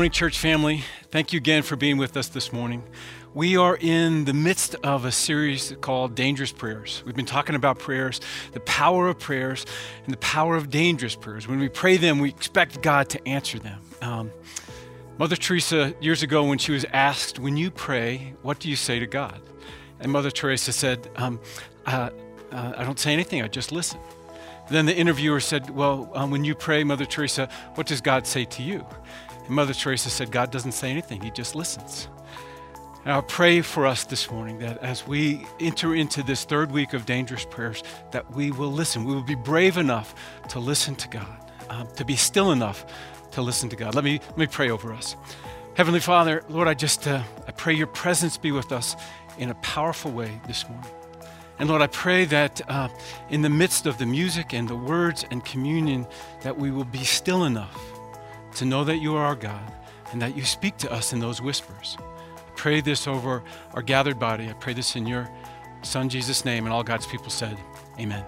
Morning, church family. Thank you again for being with us this morning. We are in the midst of a series called Dangerous Prayers. We've been talking about prayers, the power of prayers, and the power of dangerous prayers. When we pray them, we expect God to answer them. Um, Mother Teresa, years ago, when she was asked, When you pray, what do you say to God? And Mother Teresa said, um, uh, uh, I don't say anything, I just listen. Then the interviewer said, Well, um, when you pray, Mother Teresa, what does God say to you? Mother Teresa said, God doesn't say anything, He just listens. And I'll pray for us this morning that as we enter into this third week of dangerous prayers, that we will listen. We will be brave enough to listen to God, um, to be still enough to listen to God. Let me, let me pray over us. Heavenly Father, Lord, I just uh, I pray your presence be with us in a powerful way this morning. And Lord, I pray that uh, in the midst of the music and the words and communion, that we will be still enough to know that you are our God and that you speak to us in those whispers. I pray this over our gathered body. I pray this in your Son, Jesus' name, and all God's people said, Amen.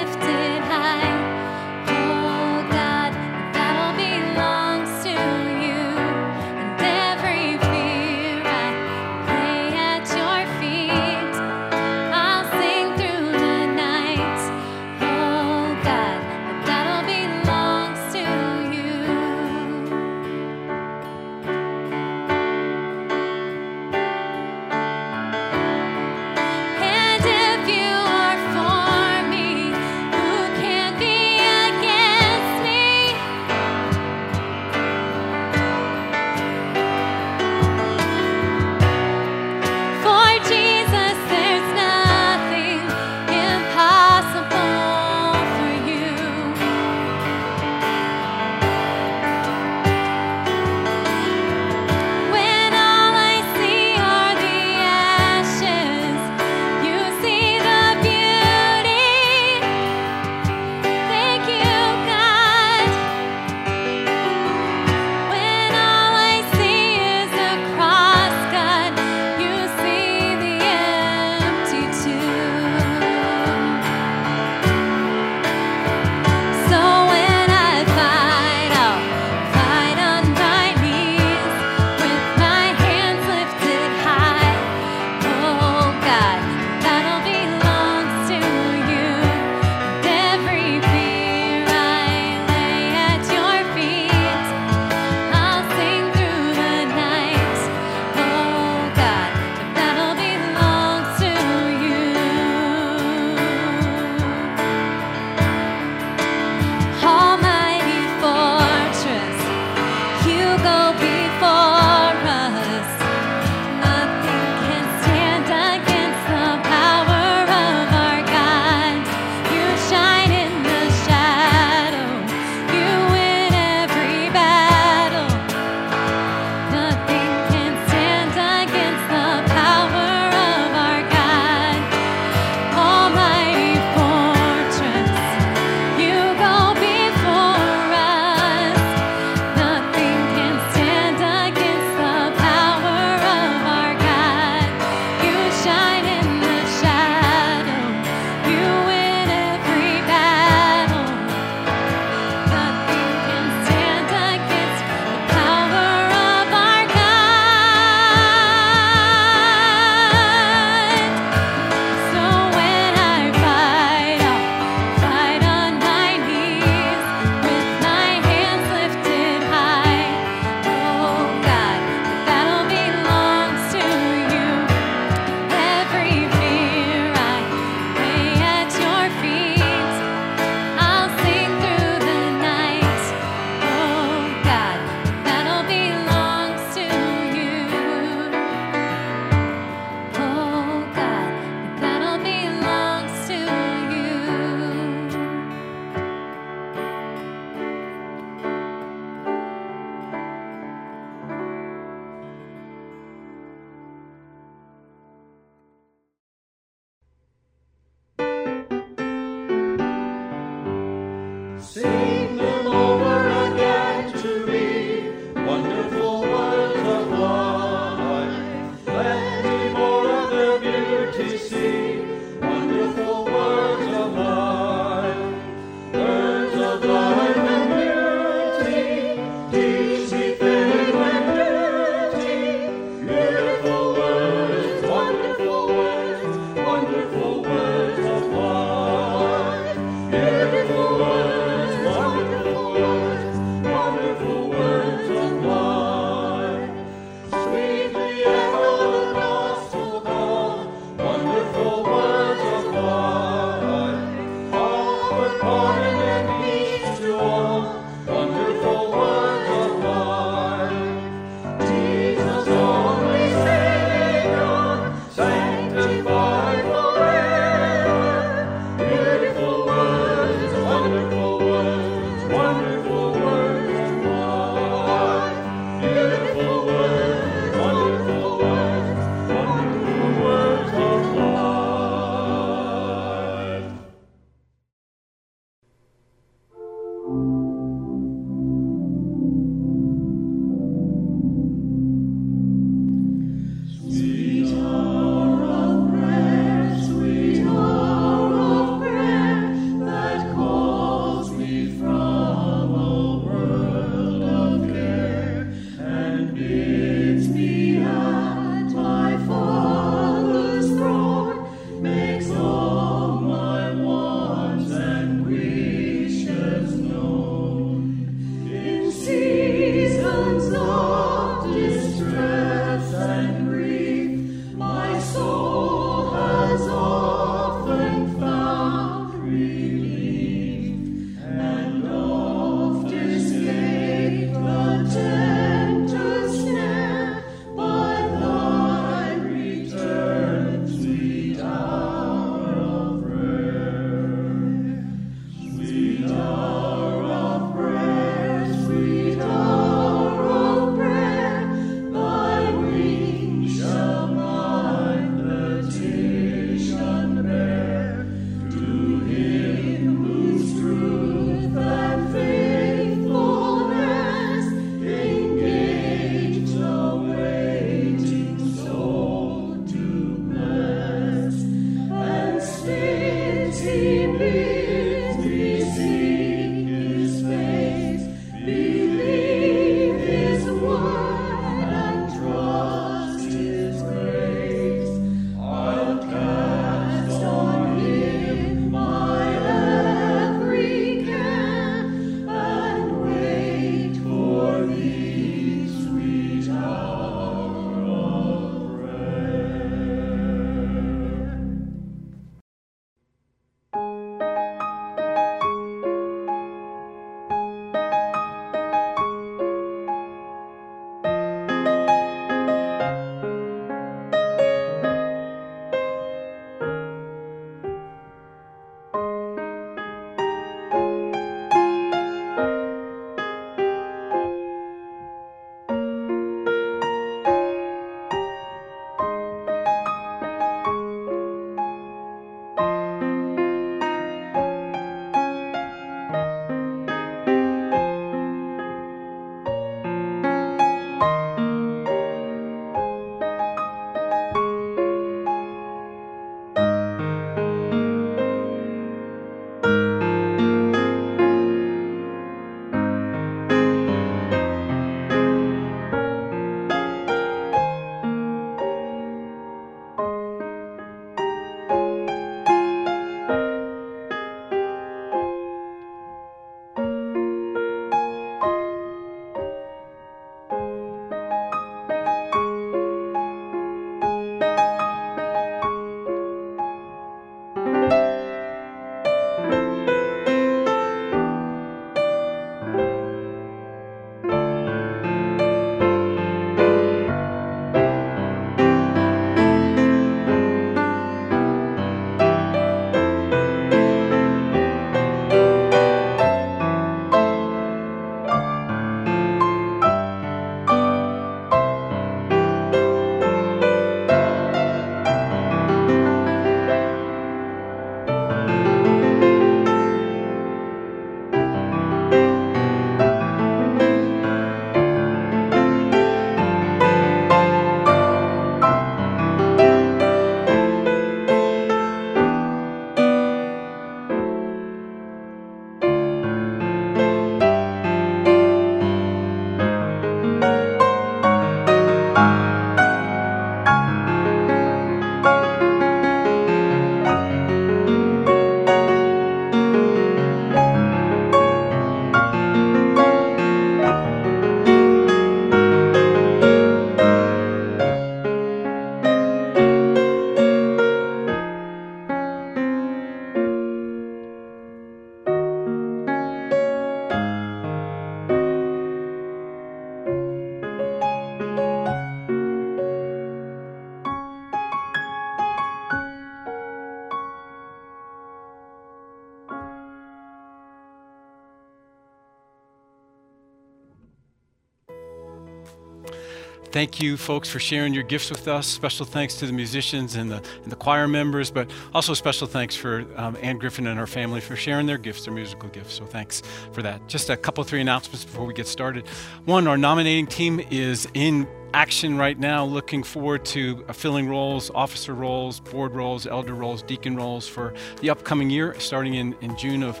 Thank you, folks, for sharing your gifts with us. Special thanks to the musicians and the, and the choir members, but also special thanks for um, Ann Griffin and her family for sharing their gifts, their musical gifts. So thanks for that. Just a couple, three announcements before we get started. One, our nominating team is in action right now, looking forward to filling roles, officer roles, board roles, elder roles, deacon roles for the upcoming year, starting in, in June of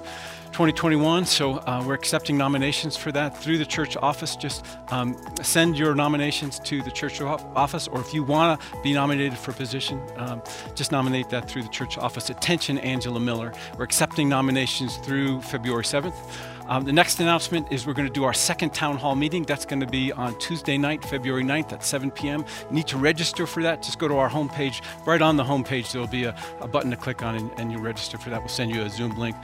2021. So uh, we're accepting nominations for that through the church office. Just um, send your nominations to the church office, or if you want to be nominated for a position, um, just nominate that through the church office. Attention, Angela Miller. We're accepting nominations through February 7th. Um, the next announcement is we're going to do our second town hall meeting. That's going to be on Tuesday night, February 9th at 7 p.m. You need to register for that. Just go to our homepage. Right on the homepage, there'll be a, a button to click on and, and you'll register for that. We'll send you a Zoom link.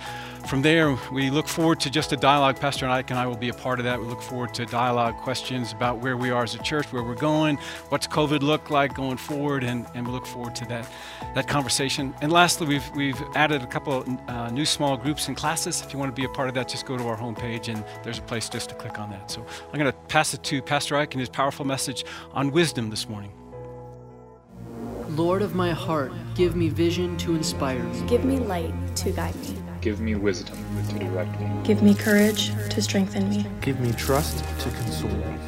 From there, we look forward to just a dialogue. Pastor Ike and I will be a part of that. We look forward to dialogue questions about where we are as a church, where we're going, what's COVID look like going forward, and, and we look forward to that, that conversation. And lastly, we've, we've added a couple uh, new small groups and classes. If you want to be a part of that, just go to our homepage and there's a place just to click on that. So I'm going to pass it to Pastor Ike and his powerful message on wisdom this morning. Lord of my heart, give me vision to inspire me. Give me light to guide me. Give me wisdom to direct me. Give me courage to strengthen me. Give me trust to console me.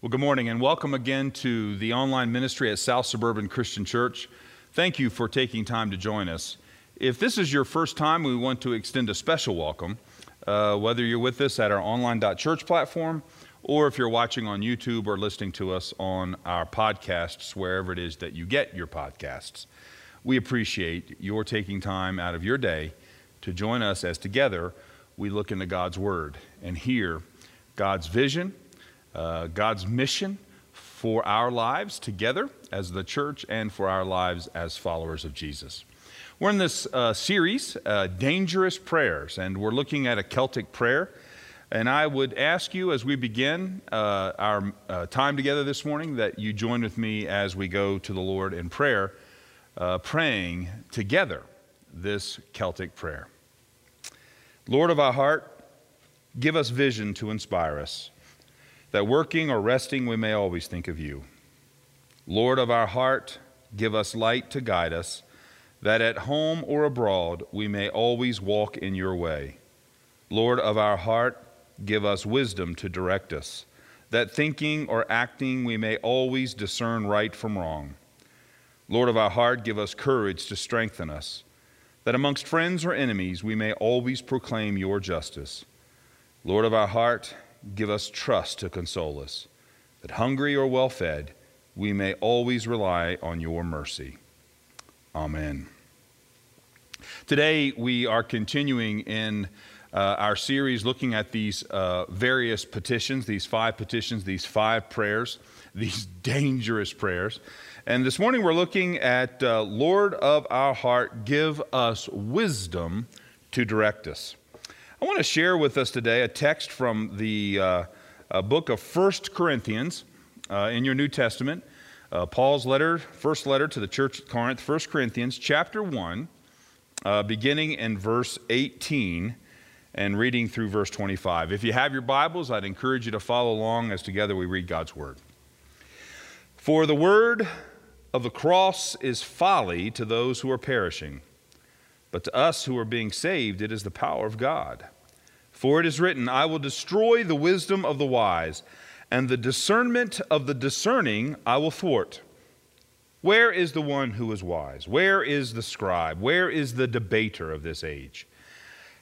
Well, good morning and welcome again to the online ministry at South Suburban Christian Church. Thank you for taking time to join us. If this is your first time, we want to extend a special welcome. Uh, whether you're with us at our online.church platform or if you're watching on YouTube or listening to us on our podcasts, wherever it is that you get your podcasts. We appreciate your taking time out of your day to join us as together we look into God's Word and hear God's vision, uh, God's mission for our lives together as the church and for our lives as followers of Jesus. We're in this uh, series, uh, Dangerous Prayers, and we're looking at a Celtic prayer and I would ask you as we begin uh, our uh, time together this morning that you join with me as we go to the Lord in prayer, uh, praying together this Celtic prayer. Lord of our heart, give us vision to inspire us, that working or resting we may always think of you. Lord of our heart, give us light to guide us, that at home or abroad we may always walk in your way. Lord of our heart, give us wisdom to direct us, that thinking or acting we may always discern right from wrong. Lord of our heart, give us courage to strengthen us, that amongst friends or enemies we may always proclaim your justice. Lord of our heart, give us trust to console us, that hungry or well fed, we may always rely on your mercy. Amen. Today we are continuing in uh, our series looking at these uh, various petitions, these five petitions, these five prayers, these dangerous prayers. And this morning we're looking at uh, Lord of our heart, give us wisdom to direct us. I want to share with us today a text from the uh, book of First Corinthians uh, in your New Testament. Uh, Paul's letter, first letter to the church at Corinth, 1 Corinthians chapter 1, beginning in verse 18 and reading through verse 25. If you have your Bibles, I'd encourage you to follow along as together we read God's Word. For the word of the cross is folly to those who are perishing, but to us who are being saved, it is the power of God. For it is written, I will destroy the wisdom of the wise, and the discernment of the discerning I will thwart. Where is the one who is wise? Where is the scribe? Where is the debater of this age?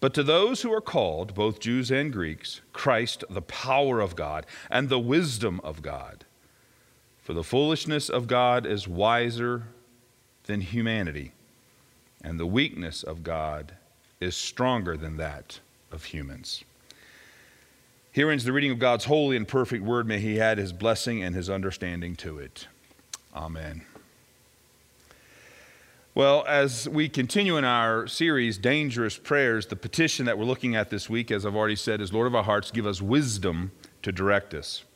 But to those who are called, both Jews and Greeks, Christ, the power of God and the wisdom of God. For the foolishness of God is wiser than humanity, and the weakness of God is stronger than that of humans. Here ends the reading of God's holy and perfect word. May He add His blessing and His understanding to it. Amen. Well, as we continue in our series, Dangerous Prayers, the petition that we're looking at this week, as I've already said, is Lord of our hearts, give us wisdom to direct us.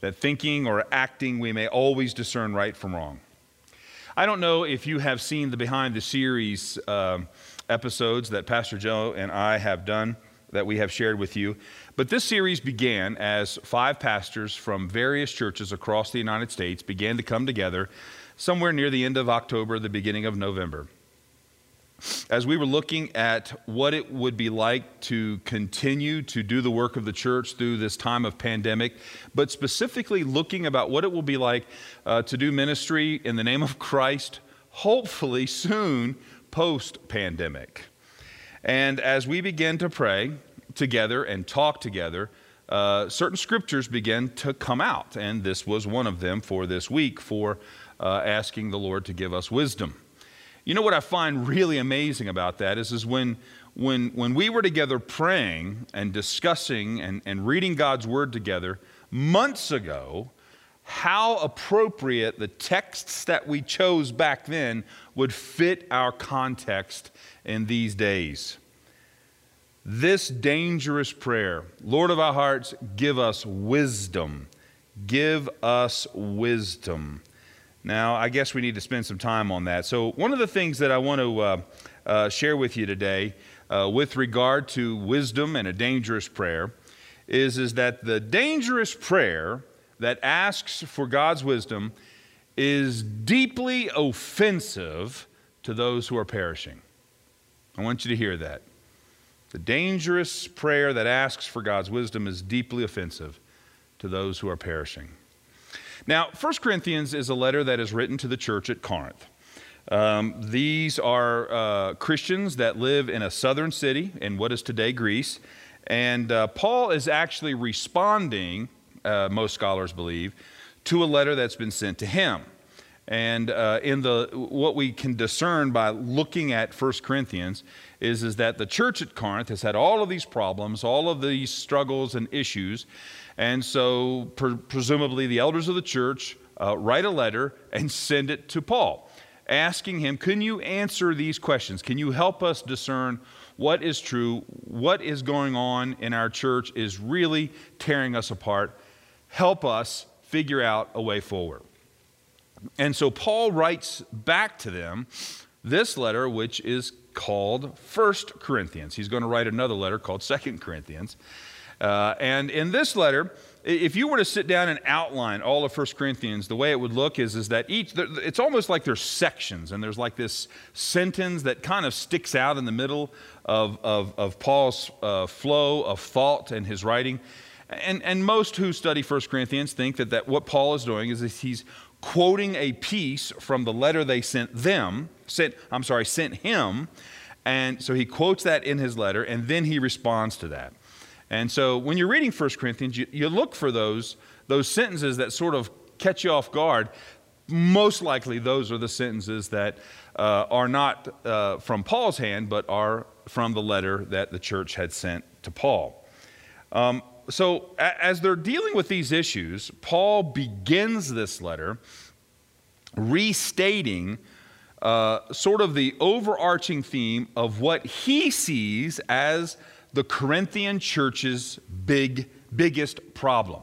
That thinking or acting, we may always discern right from wrong. I don't know if you have seen the behind the series uh, episodes that Pastor Joe and I have done that we have shared with you. But this series began as five pastors from various churches across the United States began to come together somewhere near the end of October, the beginning of November. As we were looking at what it would be like to continue to do the work of the church through this time of pandemic, but specifically looking about what it will be like uh, to do ministry in the name of Christ, hopefully soon post pandemic. And as we begin to pray together and talk together, uh, certain scriptures began to come out, and this was one of them for this week for uh, asking the Lord to give us wisdom. You know what I find really amazing about that is, is when, when, when we were together praying and discussing and, and reading God's word together months ago, how appropriate the texts that we chose back then would fit our context in these days. This dangerous prayer, Lord of our hearts, give us wisdom. Give us wisdom. Now, I guess we need to spend some time on that. So, one of the things that I want to uh, uh, share with you today uh, with regard to wisdom and a dangerous prayer is, is that the dangerous prayer that asks for God's wisdom is deeply offensive to those who are perishing. I want you to hear that. The dangerous prayer that asks for God's wisdom is deeply offensive to those who are perishing. Now, 1 Corinthians is a letter that is written to the church at Corinth. Um, these are uh, Christians that live in a southern city in what is today Greece. And uh, Paul is actually responding, uh, most scholars believe, to a letter that's been sent to him. And uh, in the what we can discern by looking at 1 Corinthians is, is that the church at Corinth has had all of these problems, all of these struggles and issues. And so, pre- presumably, the elders of the church uh, write a letter and send it to Paul, asking him, Can you answer these questions? Can you help us discern what is true? What is going on in our church is really tearing us apart. Help us figure out a way forward. And so Paul writes back to them this letter, which is called First Corinthians. He's going to write another letter called Second Corinthians. Uh, and in this letter, if you were to sit down and outline all of First Corinthians, the way it would look is, is that each, it's almost like there's sections, and there's like this sentence that kind of sticks out in the middle of, of, of Paul's uh, flow of thought and his writing. And, and most who study First Corinthians think that, that what Paul is doing is he's quoting a piece from the letter they sent them, sent, I'm sorry, sent him. And so he quotes that in his letter, and then he responds to that. And so when you're reading 1 Corinthians, you, you look for those, those sentences that sort of catch you off guard. Most likely, those are the sentences that uh, are not uh, from Paul's hand, but are from the letter that the church had sent to Paul. Um, so, as they're dealing with these issues, Paul begins this letter restating uh, sort of the overarching theme of what he sees as the Corinthian church's big, biggest problem.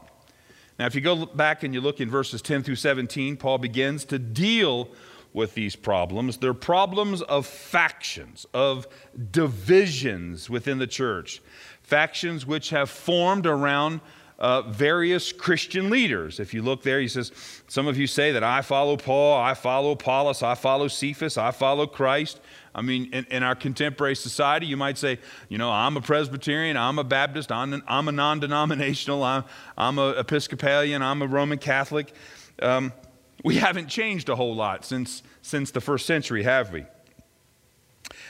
Now, if you go back and you look in verses 10 through 17, Paul begins to deal with these problems. They're problems of factions, of divisions within the church, factions which have formed around uh, various Christian leaders. If you look there, he says, Some of you say that I follow Paul, I follow Apollos, I follow Cephas, I follow Christ. I mean, in, in, our contemporary society, you might say, you know, I'm a Presbyterian, I'm a Baptist, I'm, I'm a non denominational, I'm, I'm a Episcopalian, I'm a Roman Catholic. Um, we haven't changed a whole lot since, since the first century, have we?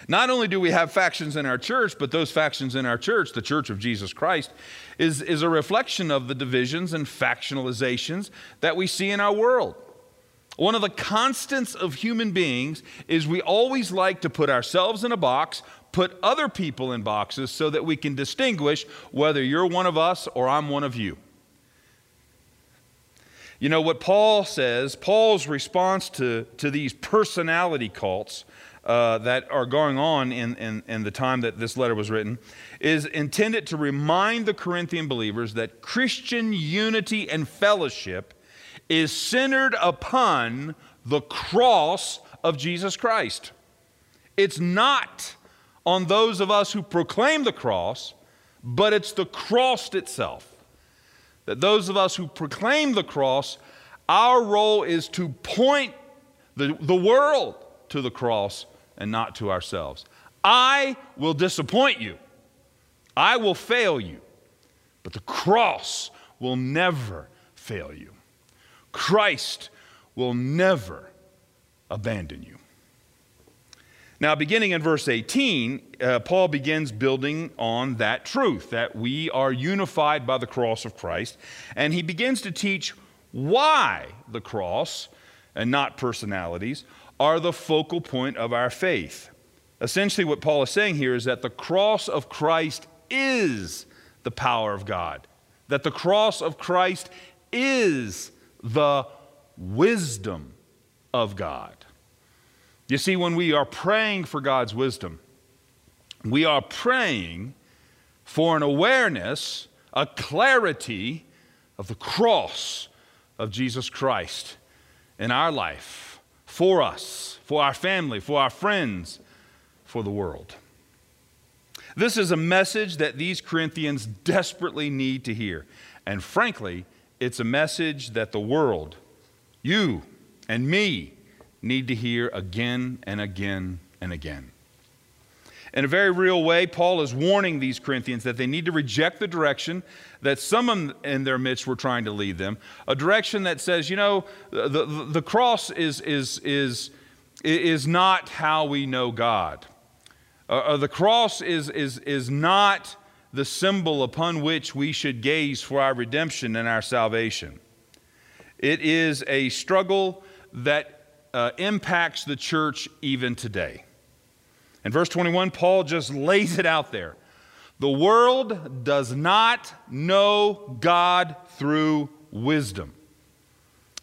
Not only do we have factions in our church, but those factions in our church, the Church of Jesus Christ, is, is a reflection of the divisions and factionalizations that we see in our world. One of the constants of human beings is we always like to put ourselves in a box, put other people in boxes so that we can distinguish whether you're one of us or I'm one of you. You know what Paul says, Paul's response to, to these personality cults uh, that are going on in, in, in the time that this letter was written is intended to remind the Corinthian believers that Christian unity and fellowship is centered upon the cross of Jesus Christ. It's not on those of us who proclaim the cross, but it's the cross itself that those of us who proclaim the cross, our role is to point the, the world to the cross and not to ourselves. I will disappoint you, I will fail you, but the cross will never fail you. Christ will never abandon you. Now, beginning in verse 18, uh, Paul begins building on that truth that we are unified by the cross of Christ, and he begins to teach why the cross, and not personalities, are the focal point of our faith. Essentially, what Paul is saying here is that the cross of Christ is the power of God, that the cross of Christ is the wisdom of God. You see, when we are praying for God's wisdom, we are praying for an awareness, a clarity of the cross of Jesus Christ in our life, for us, for our family, for our friends, for the world. This is a message that these Corinthians desperately need to hear. And frankly, it's a message that the world, you and me, need to hear again and again and again. In a very real way, Paul is warning these Corinthians that they need to reject the direction that some in their midst were trying to lead them, a direction that says, you know, the, the, the cross is, is, is, is not how we know God. Uh, uh, the cross is, is, is not the symbol upon which we should gaze for our redemption and our salvation. It is a struggle that uh, impacts the church even today. In verse 21, Paul just lays it out there. The world does not know God through wisdom.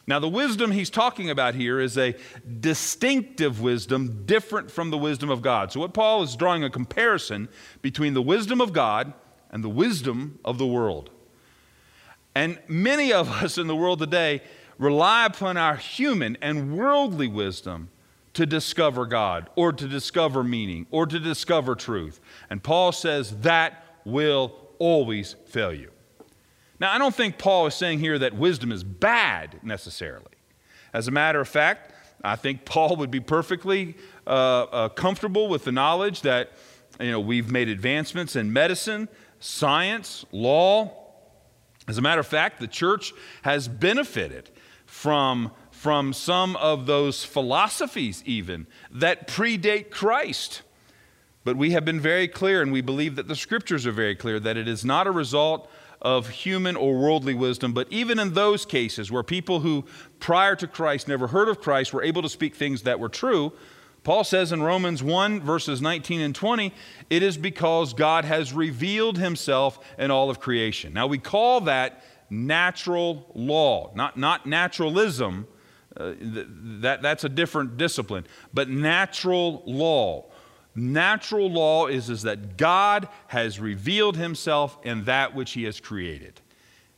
Now, the wisdom he's talking about here is a distinctive wisdom different from the wisdom of God. So, what Paul is drawing a comparison between the wisdom of God and the wisdom of the world. And many of us in the world today rely upon our human and worldly wisdom to discover God or to discover meaning or to discover truth. And Paul says that will always fail you. Now, I don't think Paul is saying here that wisdom is bad necessarily. As a matter of fact, I think Paul would be perfectly uh, uh, comfortable with the knowledge that you know we've made advancements in medicine, science, law. As a matter of fact, the church has benefited from, from some of those philosophies, even that predate Christ. But we have been very clear, and we believe that the scriptures are very clear, that it is not a result of human or worldly wisdom, but even in those cases where people who prior to Christ never heard of Christ were able to speak things that were true, Paul says in Romans 1, verses 19 and 20, it is because God has revealed himself in all of creation. Now, we call that natural law, not, not naturalism. Uh, that, that's a different discipline, but natural law. Natural law is, is that God has revealed himself in that which he has created.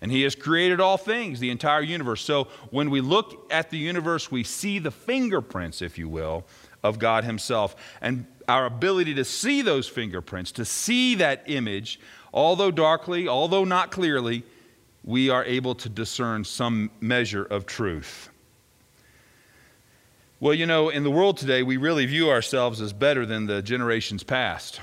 And he has created all things, the entire universe. So when we look at the universe, we see the fingerprints, if you will, of God himself. And our ability to see those fingerprints, to see that image, although darkly, although not clearly, we are able to discern some measure of truth. Well, you know, in the world today, we really view ourselves as better than the generations past.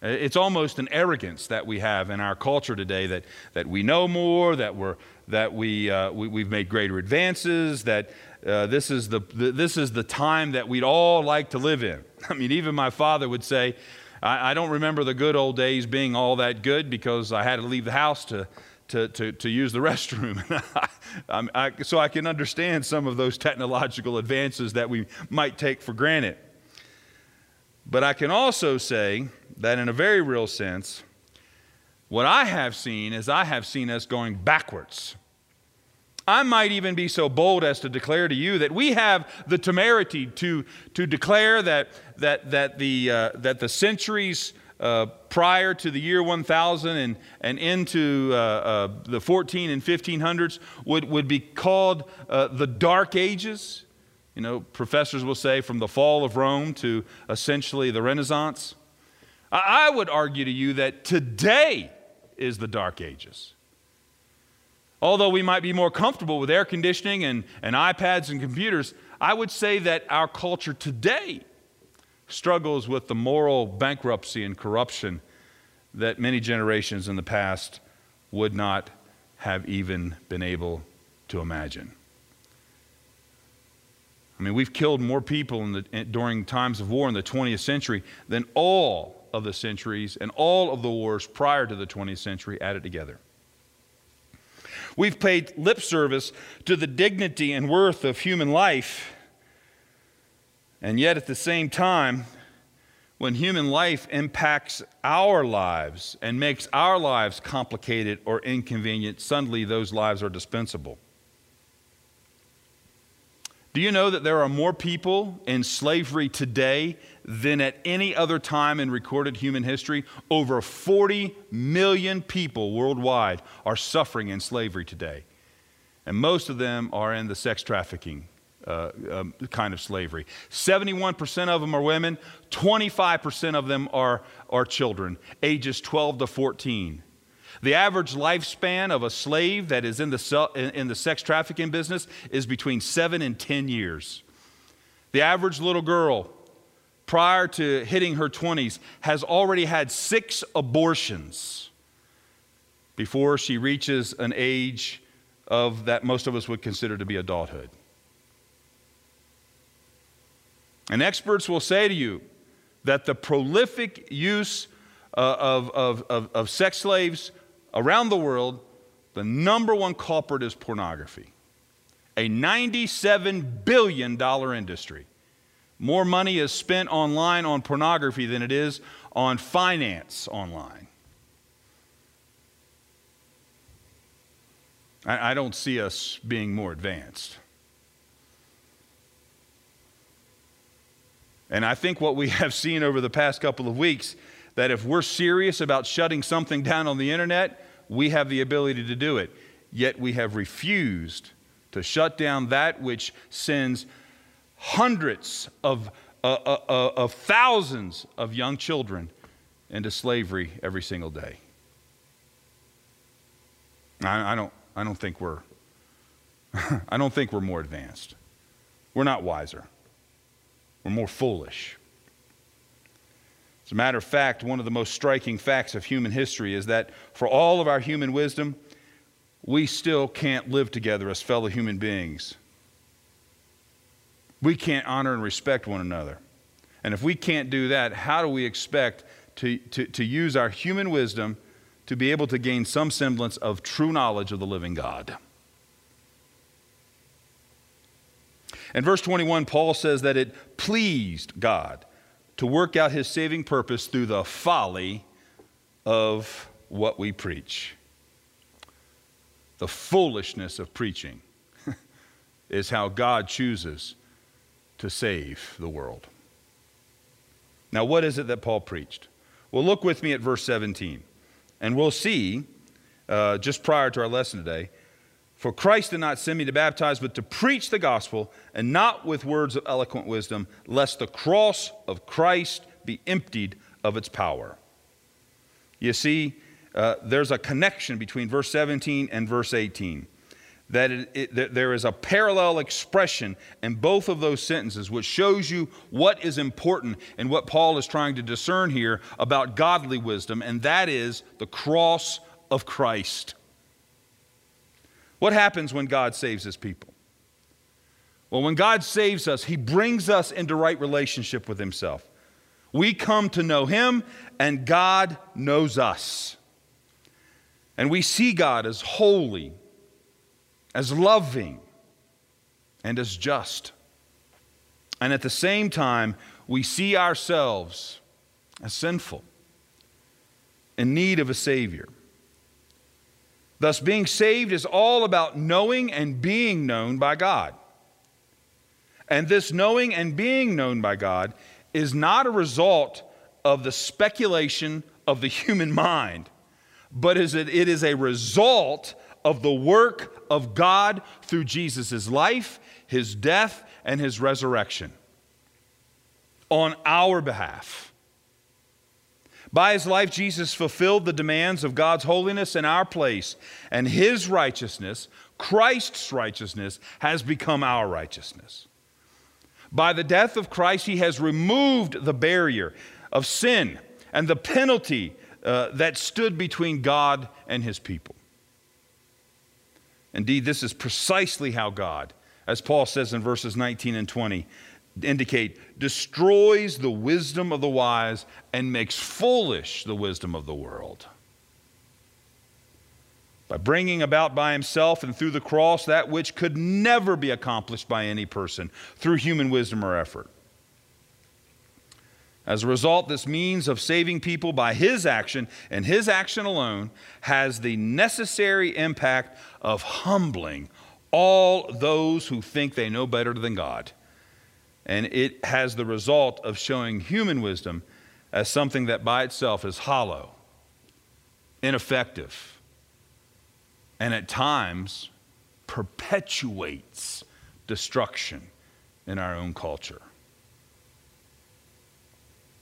It's almost an arrogance that we have in our culture today that, that we know more, that, we're, that we, uh, we, have made greater advances, that uh, this, is the, the, this is the time that we'd all like to live in. I mean, even my father would say, I, I don't remember the good old days being all that good because I had to leave the house to, to, to, to use the restroom. I, I, so I can understand some of those technological advances that we might take for granted. But I can also say that in a very real sense, what I have seen is I have seen us going backwards. I might even be so bold as to declare to you that we have the temerity to, to declare that, that, that, the, uh, that the centuries uh, prior to the year 1000 and, and into uh, uh the 14 and 1500s would, would be called uh, the Dark Ages. You know, professors will say from the fall of Rome to essentially the Renaissance. I, I would argue to you that today is the Dark Ages. Although we might be more comfortable with air conditioning and, and iPads and computers, I would say that our culture today struggles with the moral bankruptcy and corruption that many generations in the past would not have even been able to imagine. I mean, we've killed more people the, eh, during times of war in the 20th century than all of the centuries and all of the wars prior to the 20th century added together. We've paid lip service to the dignity and worth of human life. And yet, at the same time, when human life impacts our lives and makes our lives complicated or inconvenient, suddenly those lives are dispensable. Do you know that there are more people in slavery today than at any other time in recorded human history? Over 40 million people worldwide are suffering in slavery today. And most of them are in the sex trafficking uh, um, kind of slavery. 71% of them are women, 25% of them are, are children, ages 12 to 14. The average lifespan of a slave that is in the, in the sex trafficking business is between seven and 10 years. The average little girl, prior to hitting her 20s, has already had six abortions before she reaches an age of that most of us would consider to be adulthood. And experts will say to you that the prolific use uh, of, of, of, of sex slaves around the world, the number one culprit is pornography. A $97 billion industry. More money is spent online on pornography than it is on finance online. I, I don't see us being more advanced. And I think what we have seen over the past couple of weeks that if we're serious about shutting something down on the internet, we have the ability to do it. Yet we have refused to shut down that which sends hundreds of, uh, uh, uh, of thousands of young children into slavery every single day. I, I don't, I don't think we're, I don't think we're more advanced. We're not wiser. We're more foolish. As a matter of fact, one of the most striking facts of human history is that for all of our human wisdom, we still can't live together as fellow human beings. We can't honor and respect one another. And if we can't do that, how do we expect to, to, to use our human wisdom to be able to gain some semblance of true knowledge of the living God? In verse 21, Paul says that it pleased God to work out his saving purpose through the folly of what we preach. The foolishness of preaching is how God chooses to save the world. Now, what is it that Paul preached? Well, look with me at verse 17, and we'll see, uh, just prior to our lesson today, for Christ did not send me to baptize, but to preach the gospel, and not with words of eloquent wisdom, lest the cross of Christ be emptied of its power. You see, uh, there's a connection between verse 17 and verse 18. That, it, it, that there is a parallel expression in both of those sentences, which shows you what is important and what Paul is trying to discern here about godly wisdom, and that is the cross of Christ. What happens when God saves his people? Well, when God saves us, he brings us into right relationship with himself. We come to know him, and God knows us. And we see God as holy, as loving, and as just. And at the same time, we see ourselves as sinful, in need of a Savior. Thus, being saved is all about knowing and being known by God. And this knowing and being known by God is not a result of the speculation of the human mind, but is it, it is a result of the work of God through Jesus' life, his death, and his resurrection on our behalf. By his life, Jesus fulfilled the demands of God's holiness in our place, and his righteousness, Christ's righteousness, has become our righteousness. By the death of Christ, he has removed the barrier of sin and the penalty uh, that stood between God and his people. Indeed, this is precisely how God, as Paul says in verses 19 and 20, indicate destroys the wisdom of the wise and makes foolish the wisdom of the world. By bringing about by himself and through the cross that which could never be accomplished by any person through human wisdom or effort. As a result, this means of saving people by his action and his action alone has the necessary impact of humbling all those who think they know better than God. And it has the result of showing human wisdom as something that by itself is hollow, ineffective, and at times perpetuates destruction in our own culture.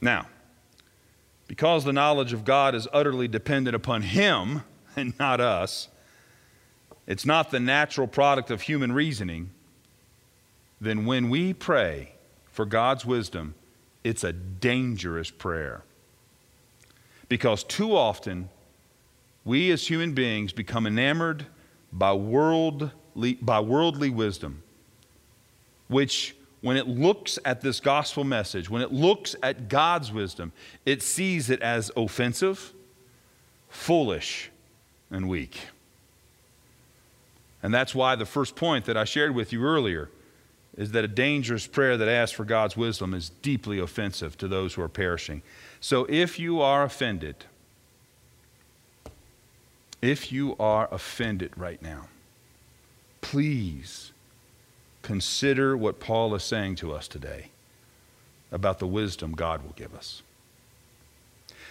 Now, because the knowledge of God is utterly dependent upon Him and not us, it's not the natural product of human reasoning, then when we pray for God's wisdom, it's a dangerous prayer. Because too often, we as human beings become enamored by worldly, by worldly wisdom, which when it looks at this gospel message, when it looks at God's wisdom, it sees it as offensive, foolish, and weak. And that's why the first point that I shared with you earlier is that a dangerous prayer that asks for God's wisdom is deeply offensive to those who are perishing. So if you are offended, if you are offended right now, please consider what Paul is saying to us today about the wisdom God will give us.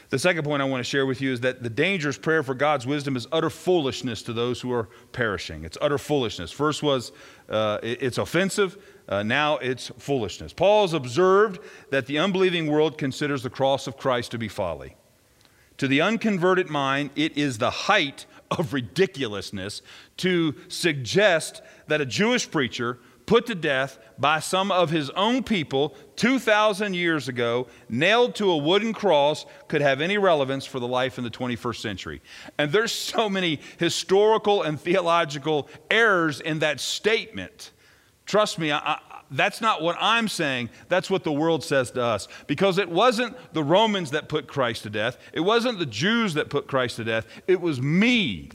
The second point I want to share with you is that the dangerous prayer for God's wisdom is utter foolishness to those who are perishing. It's utter foolishness. First was uh, it's offensive, uh, now it's foolishness. Paul has observed that the unbelieving world considers the cross of Christ to be folly. To the unconverted mind, it is the height of ridiculousness to suggest that a Jewish preacher put to death by some of his own people 2,000 years ago, nailed to a wooden cross, could have any relevance for the life in the 21st century. And there's so many historical and theological errors in that statement. Trust me, I, I, that's not what I'm saying. That's what the world says to us. Because it wasn't the Romans that put Christ to death, it wasn't the Jews that put Christ to death, it was me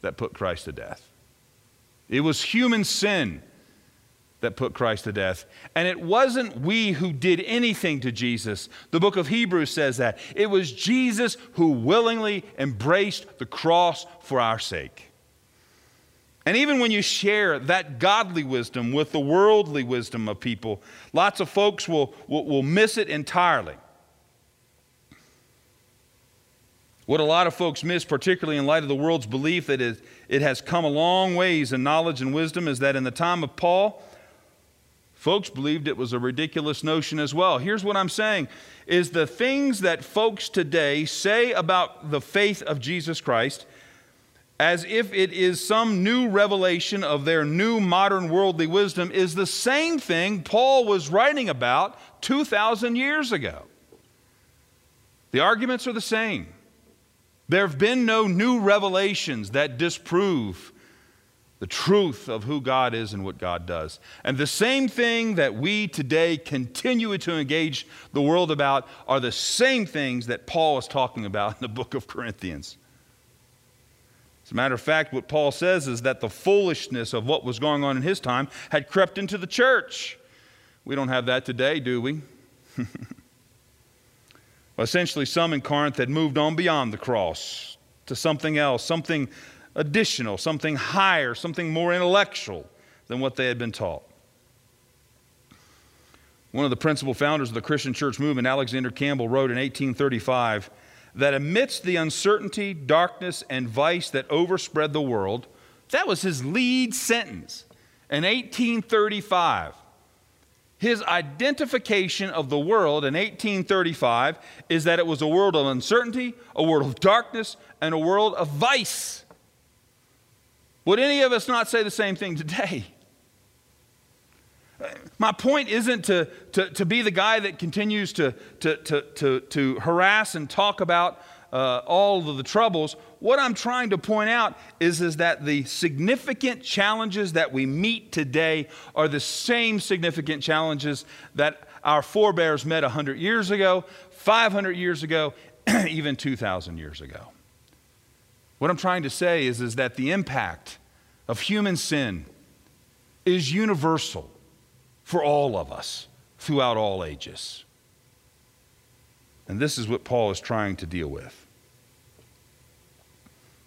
that put Christ to death. It was human sin that put Christ to death. And it wasn't we who did anything to Jesus. The book of Hebrews says that. It was Jesus who willingly embraced the cross for our sake. And even when you share that godly wisdom with the worldly wisdom of people, lots of folks will, will, will miss it entirely. What a lot of folks miss, particularly in light of the world's belief that it, it has come a long ways in knowledge and wisdom, is that in the time of Paul, Folks believed it was a ridiculous notion as well. Here's what I'm saying is the things that folks today say about the faith of Jesus Christ as if it is some new revelation of their new modern worldly wisdom is the same thing Paul was writing about 2,000 years ago. The arguments are the same. There have been no new revelations that disprove the truth of who God is and what God does. And the same thing that we today continue to engage the world about are the same things that Paul is talking about in the book of Corinthians. As a matter of fact, what Paul says is that the foolishness of what was going on in his time had crept into the church. We don't have that today, do we? well, essentially, some in Corinth had moved on beyond the cross to something else, something additional, something higher, something more intellectual than what they had been taught. One of the principal founders of the Christian church movement, Alexander Campbell, wrote in 1835 that amidst the uncertainty, darkness, and vice that overspread the world, that was his lead sentence in 1835. His identification of the world in 1835 is that it was a world of uncertainty, a world of darkness, and a world of vice. Would any of us not say the same thing today? My point isn't to, to, to be the guy that continues to, to, to, to, to harass and talk about uh, all of the troubles. What I'm trying to point out is, is that the significant challenges that we meet today are the same significant challenges that our forebears met 100 years ago, 500 years ago, even 2,000 years ago. What I'm trying to say is, is that the impact of human sin is universal for all of us throughout all ages. And this is what Paul is trying to deal with.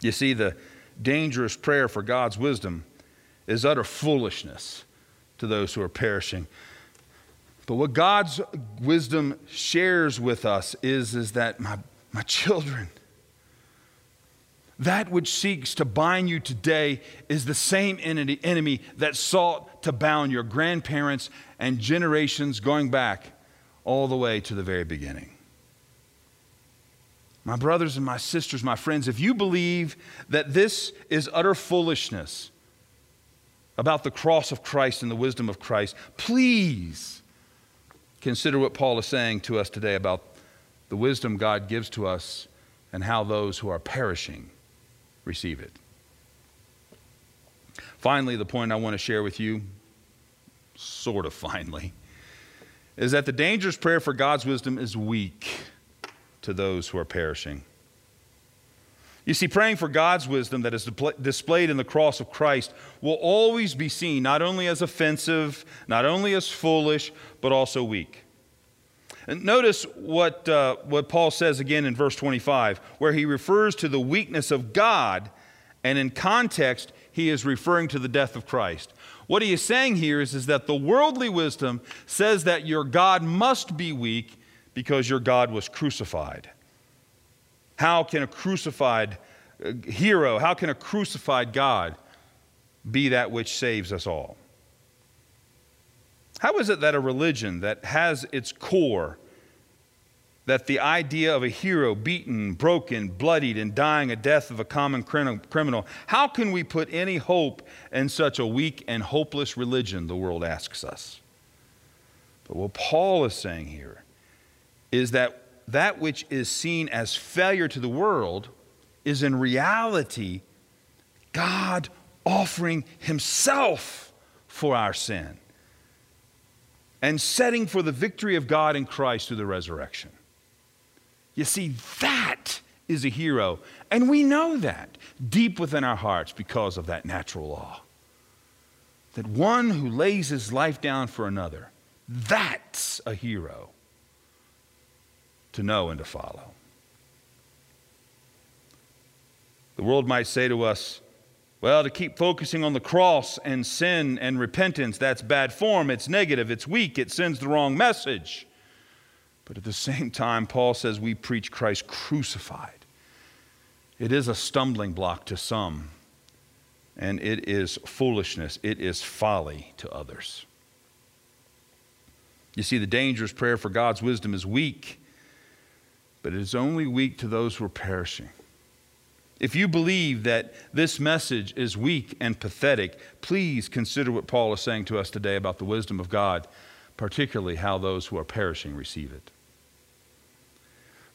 You see, the dangerous prayer for God's wisdom is utter foolishness to those who are perishing. But what God's wisdom shares with us is, is that my, my children, that which seeks to bind you today is the same enemy that sought to bound your grandparents and generations going back all the way to the very beginning. My brothers and my sisters, my friends, if you believe that this is utter foolishness about the cross of Christ and the wisdom of Christ, please consider what Paul is saying to us today about the wisdom God gives to us and how those who are perishing receive it. Finally, the point I want to share with you, sort of finally, is that the dangerous prayer for God's wisdom is weak to those who are perishing. You see, praying for God's wisdom that is displayed in the cross of Christ will always be seen not only as offensive, not only as foolish, but also weak. And notice what, uh, what Paul says again in verse 25, where he refers to the weakness of God, and in context, he is referring to the death of Christ. What he is saying here is, is that the worldly wisdom says that your God must be weak because your God was crucified. How can a crucified uh, hero, how can a crucified God be that which saves us all? How is it that a religion that has its core that the idea of a hero beaten, broken, bloodied, and dying a death of a common criminal, how can we put any hope in such a weak and hopeless religion, the world asks us. But what Paul is saying here is that that which is seen as failure to the world is in reality God offering Himself for our sin and setting for the victory of God in Christ through the resurrection. You see, that is a hero. And we know that deep within our hearts because of that natural law. That one who lays his life down for another, that's a hero to know and to follow. The world might say to us, well, to keep focusing on the cross and sin and repentance, that's bad form, it's negative, it's weak, it sends the wrong message. But at the same time, Paul says we preach Christ crucified. It is a stumbling block to some, and it is foolishness, it is folly to others. You see, the dangerous prayer for God's wisdom is weak, but it is only weak to those who are perishing. If you believe that this message is weak and pathetic, please consider what Paul is saying to us today about the wisdom of God, particularly how those who are perishing receive it.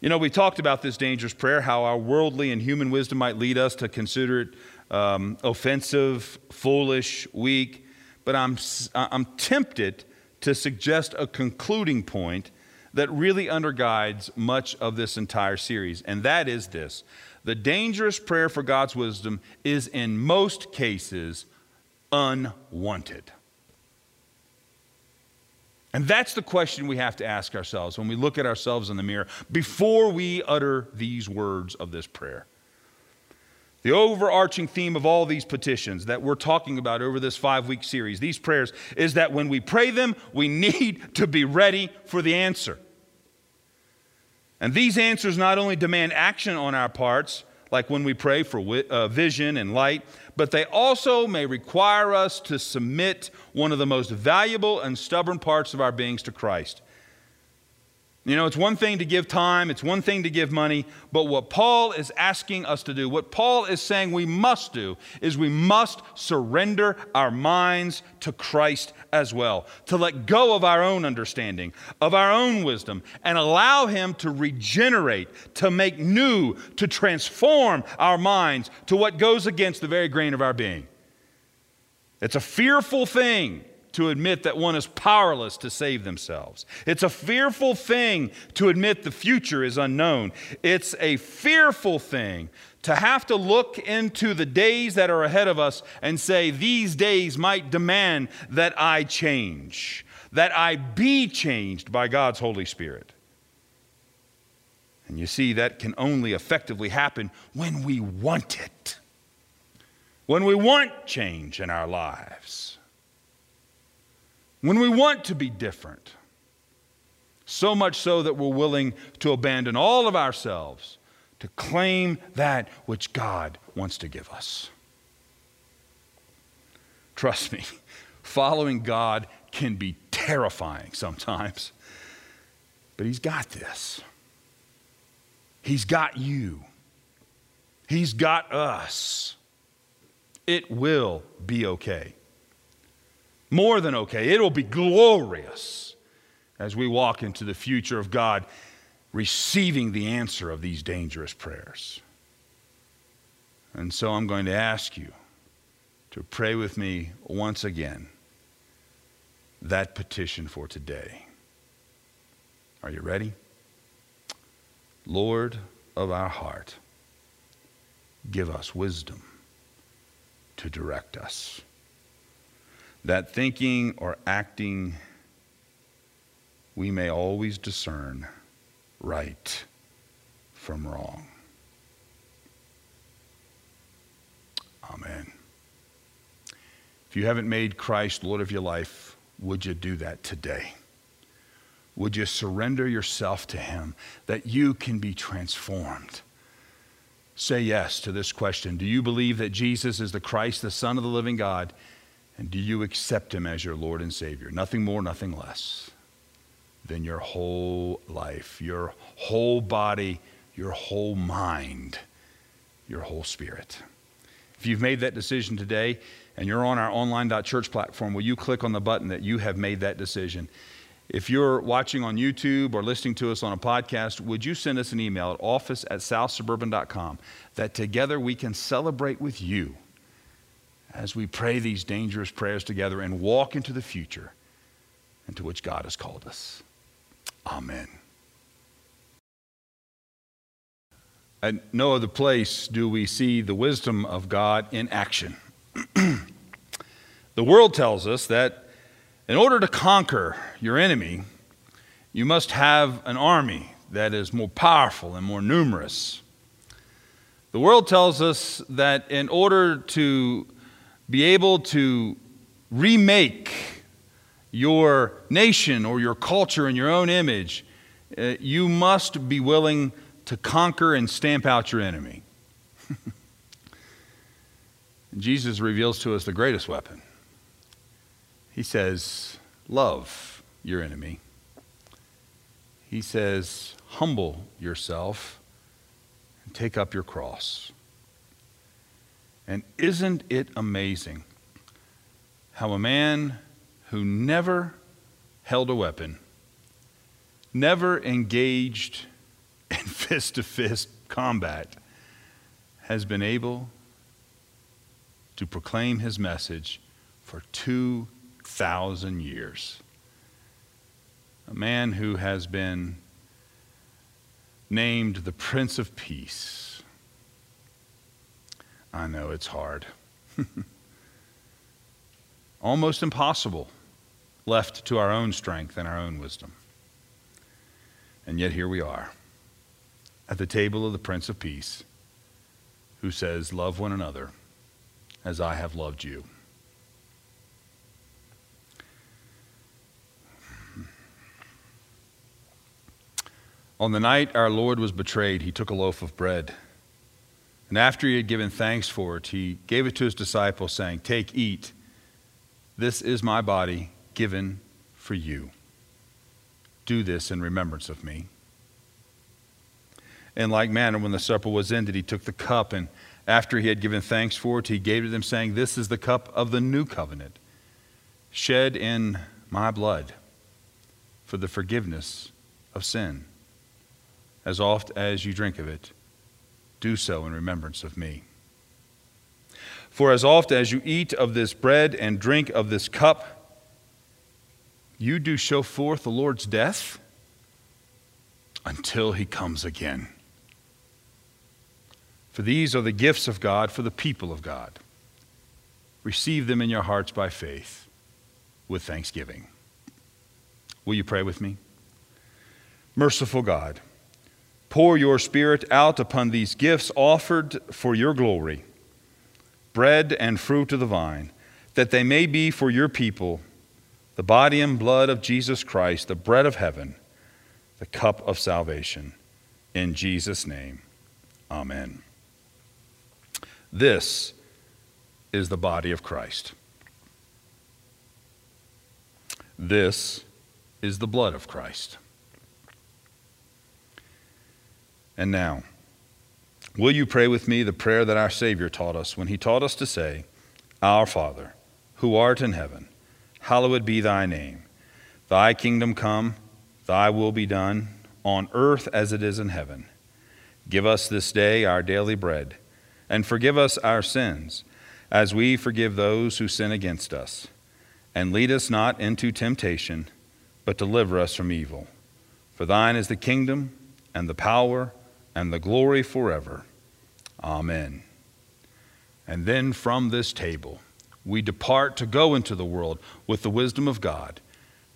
You know, we talked about this dangerous prayer, how our worldly and human wisdom might lead us to consider it um, offensive, foolish, weak, but I'm, I'm tempted to suggest a concluding point that really underguides much of this entire series, and that is this the dangerous prayer for God's wisdom is in most cases unwanted. And that's the question we have to ask ourselves when we look at ourselves in the mirror before we utter these words of this prayer. The overarching theme of all these petitions that we're talking about over this five week series, these prayers, is that when we pray them, we need to be ready for the answer. And these answers not only demand action on our parts, like when we pray for uh, vision and light, but they also may require us to submit one of the most valuable and stubborn parts of our beings to Christ. You know, it's one thing to give time, it's one thing to give money, but what Paul is asking us to do, what Paul is saying we must do, is we must surrender our minds to Christ as well, to let go of our own understanding, of our own wisdom, and allow Him to regenerate, to make new, to transform our minds to what goes against the very grain of our being. It's a fearful thing to admit that one is powerless to save themselves. It's a fearful thing to admit the future is unknown. It's a fearful thing to have to look into the days that are ahead of us and say, These days might demand that I change, that I be changed by God's Holy Spirit. And you see, that can only effectively happen when we want it, when we want change in our lives when we want to be different. So much so that we're willing to abandon all of ourselves to claim that which God wants to give us. Trust me, following God can be terrifying sometimes, but He's got this. He's got you. He's got us. It will be okay more than okay. It will be glorious as we walk into the future of God receiving the answer of these dangerous prayers. And so I'm going to ask you to pray with me once again that petition for today. Are you ready? Lord of our heart, give us wisdom to direct us that thinking or acting we may always discern right from wrong. Amen. If you haven't made Christ Lord of your life, would you do that today? Would you surrender yourself to Him that you can be transformed? Say yes to this question Do you believe that Jesus is the Christ, the Son of the living God? And do you accept him as your Lord and Savior? Nothing more, nothing less than your whole life, your whole body, your whole mind, your whole spirit. If you've made that decision today and you're on our online.church platform, will you click on the button that you have made that decision? If you're watching on YouTube or listening to us on a podcast, would you send us an email at office at southsuburban.com that together we can celebrate with you as we pray these dangerous prayers together and walk into the future into which God has called us. Amen. At no other place do we see the wisdom of God in action. the world tells us that in order to conquer your enemy, you must have an army that is more powerful and more numerous. The world tells us that in order to be able to remake your nation or your culture in your own image, uh, you must be willing to conquer and stamp out your enemy. Jesus reveals to us the greatest weapon. He says, Love your enemy. He says, Humble yourself and take up your cross. And isn't it amazing how a man who never held a weapon, never engaged in fist to fist combat, has been able to proclaim his message for 2,000 years? A man who has been named the Prince of Peace I know it's hard. Almost impossible left to our own strength and our own wisdom. And yet here we are at the table of the Prince of Peace, who says, Love one another as I have loved you. On the night our Lord was betrayed, he took a loaf of bread. And after he had given thanks for it, he gave it to his disciples, saying, Take, eat. This is my body given for you. Do this in remembrance of me. In like manner, when the supper was ended, he took the cup, and after he had given thanks for it, he gave it to them, saying, This is the cup of the new covenant, shed in my blood for the forgiveness of sin. As oft as you drink of it, do so in remembrance of me. For as often as you eat of this bread and drink of this cup, you do show forth the Lord's death until he comes again. For these are the gifts of God for the people of God. Receive them in your hearts by faith with thanksgiving. Will you pray with me? Merciful God, pour your Spirit out upon these gifts offered for your glory, bread and fruit of the vine, that they may be for your people the body and blood of Jesus Christ, the bread of heaven, the cup of salvation. In Jesus' name, amen. This is the body of Christ. This is the blood of Christ. And now, will you pray with me the prayer that our Savior taught us when he taught us to say, Our Father, who art in heaven, hallowed be thy name. Thy kingdom come, thy will be done, on earth as it is in heaven. Give us this day our daily bread and forgive us our sins, as we forgive those who sin against us. And lead us not into temptation, but deliver us from evil. For thine is the kingdom, and the power, and the glory forever. Amen. And then from this table, we depart to go into the world with the wisdom of God,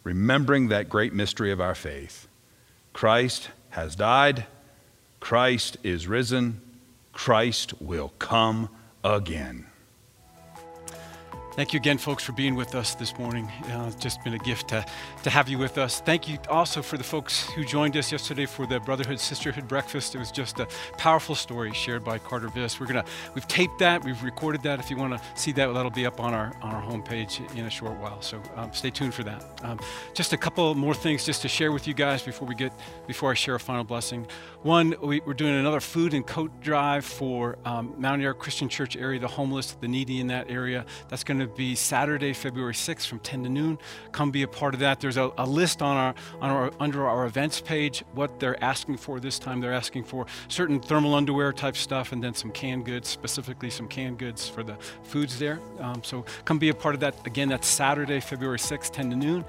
remembering that great mystery of our faith. Christ has died, Christ is risen Christ will come again. Thank you again, folks, for being with us this morning. Uh, it's just been a gift to, to have you with us. Thank you also for the folks who joined us yesterday for the Brotherhood Sisterhood breakfast. It was just a powerful story shared by Carter Viss. We're gonna we've taped that, we've recorded that. If you want to see that, that'll be up on our on our homepage in a short while. So um, stay tuned for that. Um, just a couple more things just to share with you guys before we get before I share a final blessing. One, we, are doing another food and coat drive for um, Mount Airy Christian Church area, the homeless, the needy in that area. That's going to be Saturday, February 6th from 10 to noon. Come be a part of that. There's a, a list on our, on our under our events page what they're asking for this time. They're asking for certain thermal underwear type stuff and then some canned goods, specifically some canned goods for the foods there. Um, so come be a part of that. Again, that's Saturday, February 6th, 10 to noon.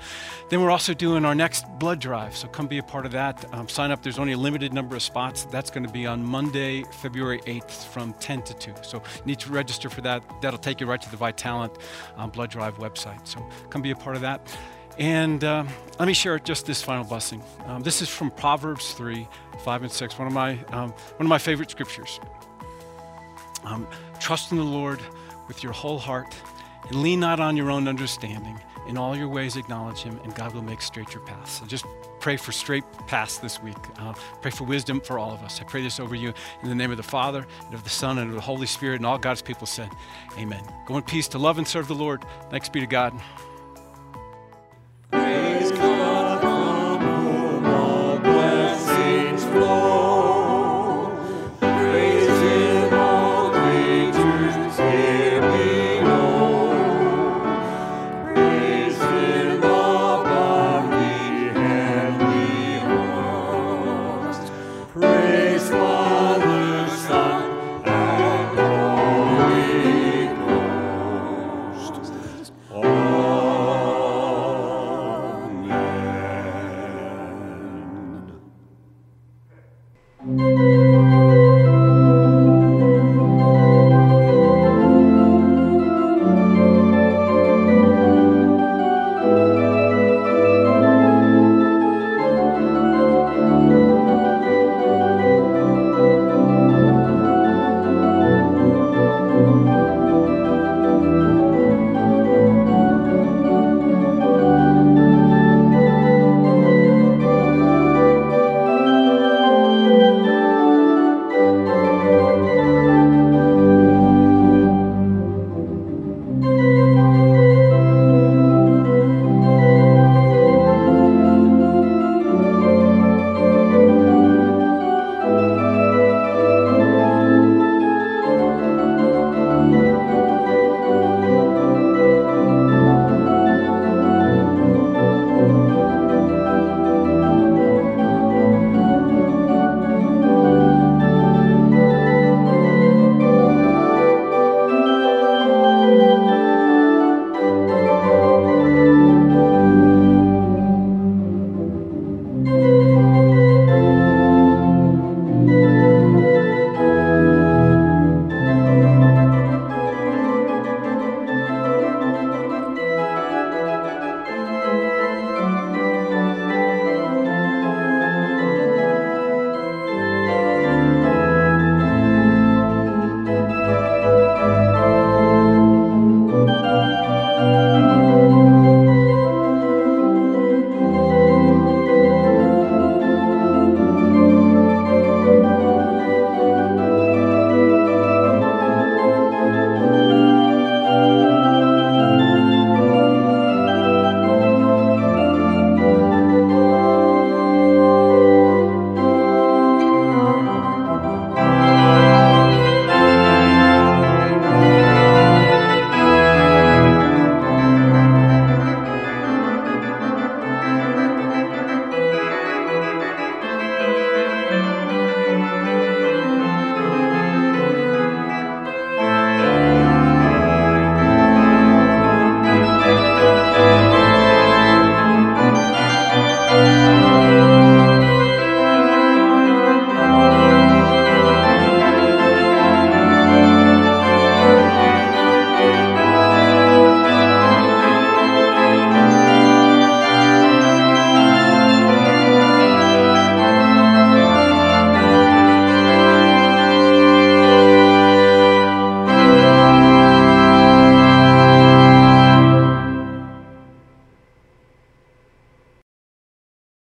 Then we're also doing our next blood drive. So come be a part of that. Um, sign up. There's only a limited number of spots. That's going to be on Monday, February 8th from 10 to 2. So need to register for that. That'll take you right to the Vitalant um, Blood Drive website. So come be a part of that. And uh, let me share just this final blessing. Um, this is from Proverbs 3, 5 and 6, one of my, um, one of my favorite scriptures. Um, Trust in the Lord with your whole heart and lean not on your own understanding. In all your ways, acknowledge Him, and God will make straight your paths. So just pray for straight paths this week. Uh, pray for wisdom for all of us. I pray this over you in the name of the Father, and of the Son, and of the Holy Spirit, and all God's people said, Amen. Go in peace to love and serve the Lord. Thanks be to God.